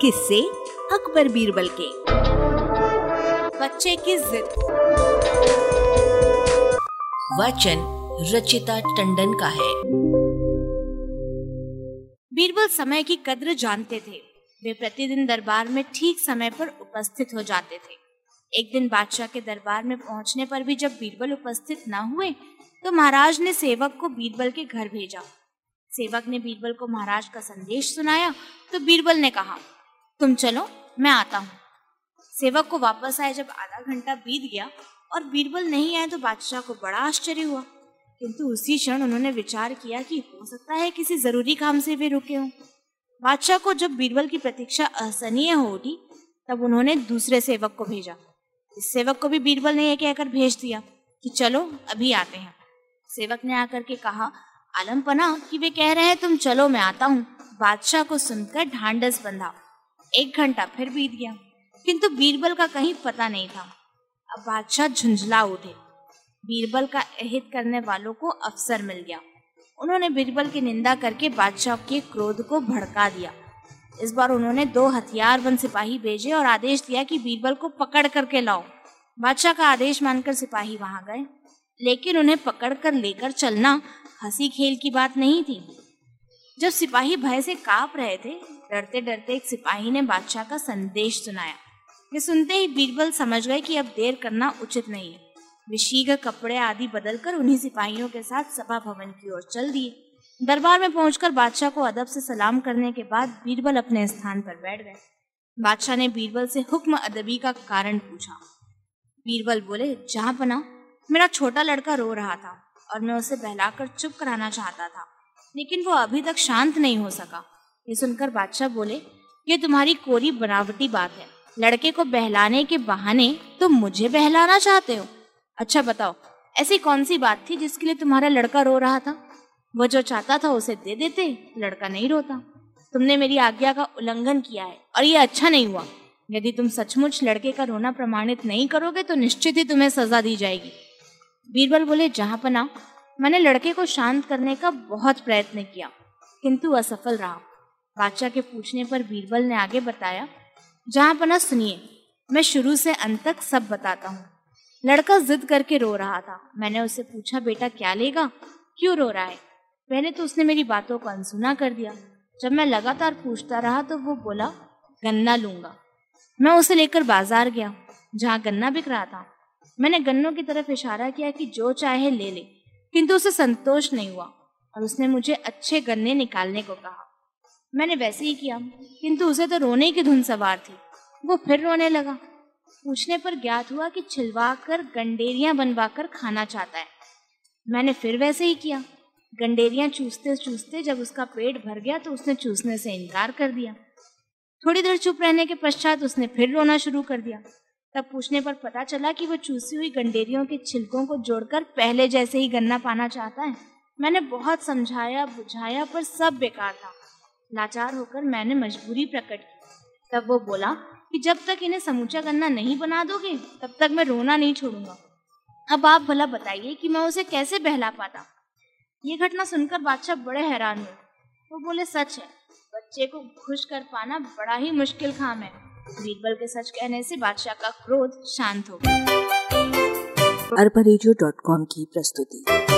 किससे अकबर बीरबल के। बच्चे की जिद। वचन रचिता टंडन का है। बीरबल समय की कद्र जानते थे। वे प्रतिदिन दरबार में ठीक समय पर उपस्थित हो जाते थे। एक दिन बादशाह के दरबार में पहुँचने पर भी जब बीरबल उपस्थित न हुए तो महाराज ने सेवक को बीरबल के घर भेजा। सेवक ने बीरबल को महाराज का संदेश सुनाया तो बीरबल ने कहा तुम चलो, मैं आता हूँ। सेवक को वापस आए जब आधा घंटा बीत गया और बीरबल नहीं आए तो बादशाह को बड़ा आश्चर्य हुआ। किंतु उसी क्षण उन्होंने विचार किया कि हो सकता है किसी ज़रूरी काम से वे रुके हों। बादशाह को जब बीरबल की प्रतीक्षा असहनीय हो उठी, तब उन्होंने दूसरे सेवक को भेजा। इस सेवक को भी बीरबल ने यह कहकर भेज दिया कि चलो, अभी आते हैं। सेवक ने आकर के कहा आलम पना कि वे कह रहे हैं, तुम चलो, मैं आता हूँ। बादशाह को सुनकर ढांडस बंधा। एक घंटा फिर बीत गया। किंतु बीरबल का कहीं पता नहीं था। अब बादशाह झुंझला उठे। बीरबल का अहित करने वालों को अवसर मिल गया। उन्होंने बीरबल की निंदा करके बादशाह के क्रोध को भड़का दिया। इस बार उन्होंने दो हथियारबंद सिपाही भेजे और आदेश दिया कि बीरबल को पकड़ करके लाओ। बादशाह का आदेश मानकर सिपाही वहाँ गए। लेकिन उन्हें पकड़ कर लेकर चलना हँसी खेल की बात नहीं थी। जब सिपाही भय से काँप रहे थे डरते डरते एक सिपाही ने बादशाह का संदेश सुनाया। वे सुनते ही बीरबल समझ गए कि अब देर करना उचित नहीं है। वे कपड़े आदि बदलकर उन्हीं सिपाहियों के साथ सभा भवन की ओर चल दिए। दरबार में पहुंचकर बादशाह को अदब से सलाम करने के बाद बीरबल अपने स्थान पर बैठ गए। बादशाह ने बीरबल से हुक्म अदबी का कारण पूछा। बीरबल बोले, जहाँ पना मेरा छोटा लड़का रो रहा था और मैं उसे बहलाकर चुप कराना चाहता था, लेकिन वो अभी तक शांत नहीं हो सका। ये सुनकर बादशाह बोले, ये तुम्हारी कोरी बनावटी बात है। लड़के को बहलाने के बहाने तुम मुझे बहलाना चाहते हो। अच्छा बताओ, ऐसी कौन सी बात थी जिसके लिए तुम्हारा लड़का रो रहा था? वो जो चाहता था उसे दे देते, लड़का नहीं रोता। तुमने मेरी आज्ञा का उल्लंघन किया है और ये अच्छा नहीं हुआ। यदि तुम सचमुच लड़के का रोना प्रमाणित नहीं करोगे तो निश्चित ही तुम्हें सजा दी जाएगी। बीरबल बोले, जहाँ पना मैंने लड़के को शांत करने का बहुत प्रयत्न किया, किंतु असफल रहा। बादशाह के पूछने पर बीरबल ने आगे बताया, जहाँ पना सुनिए, मैं शुरू से अंत तक सब बताता हूँ। लड़का जिद करके रो रहा था। मैंने उससे पूछा, बेटा, क्या लेगा? क्यों रो रहा है? पहले तो उसने मेरी बातों को अनसुना कर दिया। जब मैं लगातार पूछता रहा तो वो बोला, गन्ना लूँगा। मैं उसे लेकर बाज़ार गया, जहाँ गन्ना बिक रहा था। मैंने गन्नों की तरफ़ इशारा किया कि जो चाहे ले ले, किंतु उसे संतोष नहीं हुआ और उसने मुझे अच्छे गन्ने निकालने को कहा। मैंने वैसे ही किया, किंतु उसे तो रोने की धुन सवार थी। वो फिर रोने लगा। पूछने पर ज्ञात हुआ कि छिलवा कर गंडेरियाँ बनवा कर खाना चाहता है। मैंने फिर वैसे ही किया। गंडेरियाँ चूसते चूसते जब उसका पेट भर गया तो उसने चूसने से इनकार कर दिया। थोड़ी देर चुप रहने के पश्चात उसने फिर रोना शुरू कर दिया। तब पूछने पर पता चला कि वो चूसी हुई गंडेरियों के छिलकों को जोड़कर पहले जैसे ही गन्ना पाना चाहता है। मैंने बहुत समझाया, बुझाया, पर सब बेकार था। लाचार होकर मैंने मजबूरी प्रकट की। तब वो बोला कि जब तक इन्हें समूचा गन्ना नहीं बना दोगे, तब तक मैं रोना नहीं छोड़ूँगा। अब आप भला बताइए कि मैं उसे कैसे बहला पाता? ये घटना सुनकर बादशाह बड़े हैरान हुए। वो बोले, सच है, बच्चे को खुश कर पाना बड़ा ही मुश्किल काम है। बीरबल के सच कहने से बादशाह का क्रोध शांत हो गया। अरबा की प्रस्तुति।